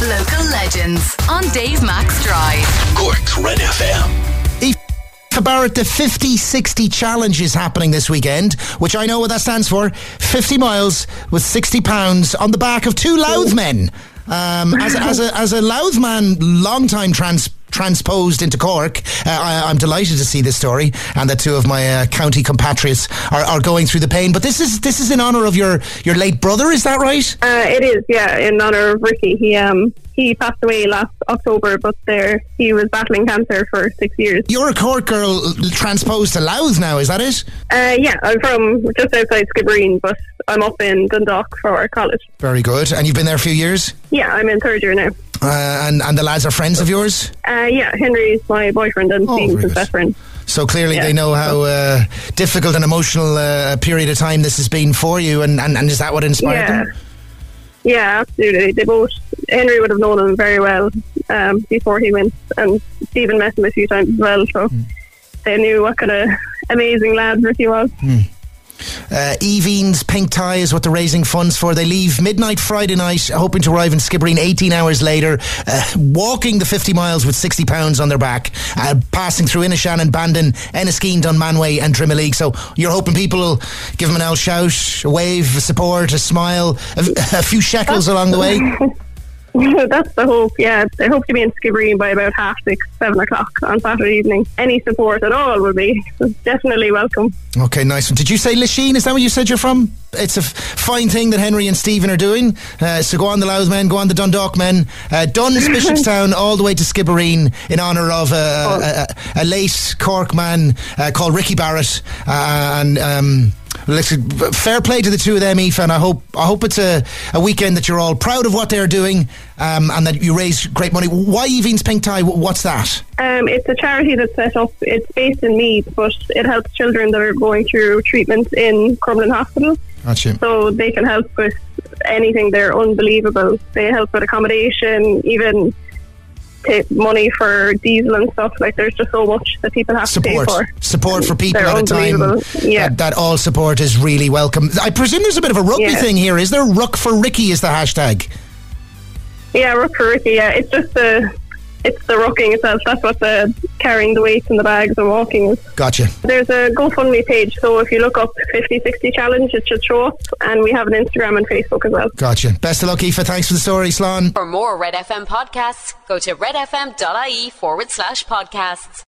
Local legends on Dave Max Drive. Cork's Red FM. For Barrett, the 50 60 challenge is happening this weekend, which I know what that stands for 50 miles with 60 pounds on the back of two Louth men. Um, as, a, as, a, as a Louth man, long time trans transposed into Cork. Uh, I, am delighted to see this story, and that two of my uh, county compatriots are, are, going through the pain. But this is this is in honour of your your late brother. Is that right? Uh, it is, yeah, in honour of Ricky. He um he passed away last October, but there he was battling cancer for six years. You're a Cork girl transposed to Louth now, is that it? Uh, yeah, I'm from just outside Skibbereen, but I'm up in Dundalk for college. Very good. And you've been there a few years? Yeah, I'm in third year now. Uh, and and the lads are friends of yours? Uh, yeah, Henry's my boyfriend and oh, Stephen's his best friend. So clearly yeah. they know how uh, difficult and emotional uh, period of time this has been for you, and, and, and is that what inspired yeah. them? Yeah, absolutely. They both Henry would have known him very well um, before he went, and Stephen met him a few times as well. So mm. they knew what kind of amazing lad Ricky was. Mm. Uh, Aoibheann's Pink Tie is what they're raising funds for. They leave midnight Friday night, hoping to arrive in Skibbereen 18 hours later, uh, walking the 50 miles with 60 pounds on their back, uh, passing through Inishannon, Bandon, Enniskeane, Dunmanway, and Drimoleague. So you're hoping people will give them an L shout, a wave, a support, a smile, a, a few shekels along the way. That's the hope, yeah. I hope to be in Skibbereen by about half six, seven o'clock on Saturday evening. Any support at all will be definitely welcome. Okay, nice one. Did you say Lachine? Is that where you said you're from? It's a f- fine thing that Henry and Stephen are doing. Uh, so go on the Louth men, go on the Dundalk men. Uh, Dunnes, Bishopstown, all the way to Skibbereen in honour of uh, oh. a, a, late Cork man uh, called Ricky Barrett. Uh, and um, fair play to the two of them, Aoife, and I hope I hope it's a, a weekend that you're all proud of what they're doing um, and that you raise great money. Why Aoibheann's Pink Tie? What's that? Um, it's a charity that's set up. It's based in Meath, but it helps children that are going through treatment in Crumlin Hospital. Gotcha. So they can help with anything. They're unbelievable. They help with accommodation, even money for diesel and stuff. Like there's just so much that people have support. to pay for. Support for people at a time. Yeah. That, that, all support is really welcome. I presume there's a bit of a rugby yeah. thing here. Is there Ruck for Ricky? Is the hashtag? Yeah, Ruck for Ricky. Yeah, it's just the it's the rucking itself. That's what the carrying the weights and the bags and walking is. Gotcha. There's a GoFundMe page, so if you look up 5060 challenge, it should show up, and we have an Instagram and Facebook as well. Gotcha. Best of luck, Aoife. Thanks for the story, Slán. For more Red FM podcasts, go to redfm.ie forward slash podcasts.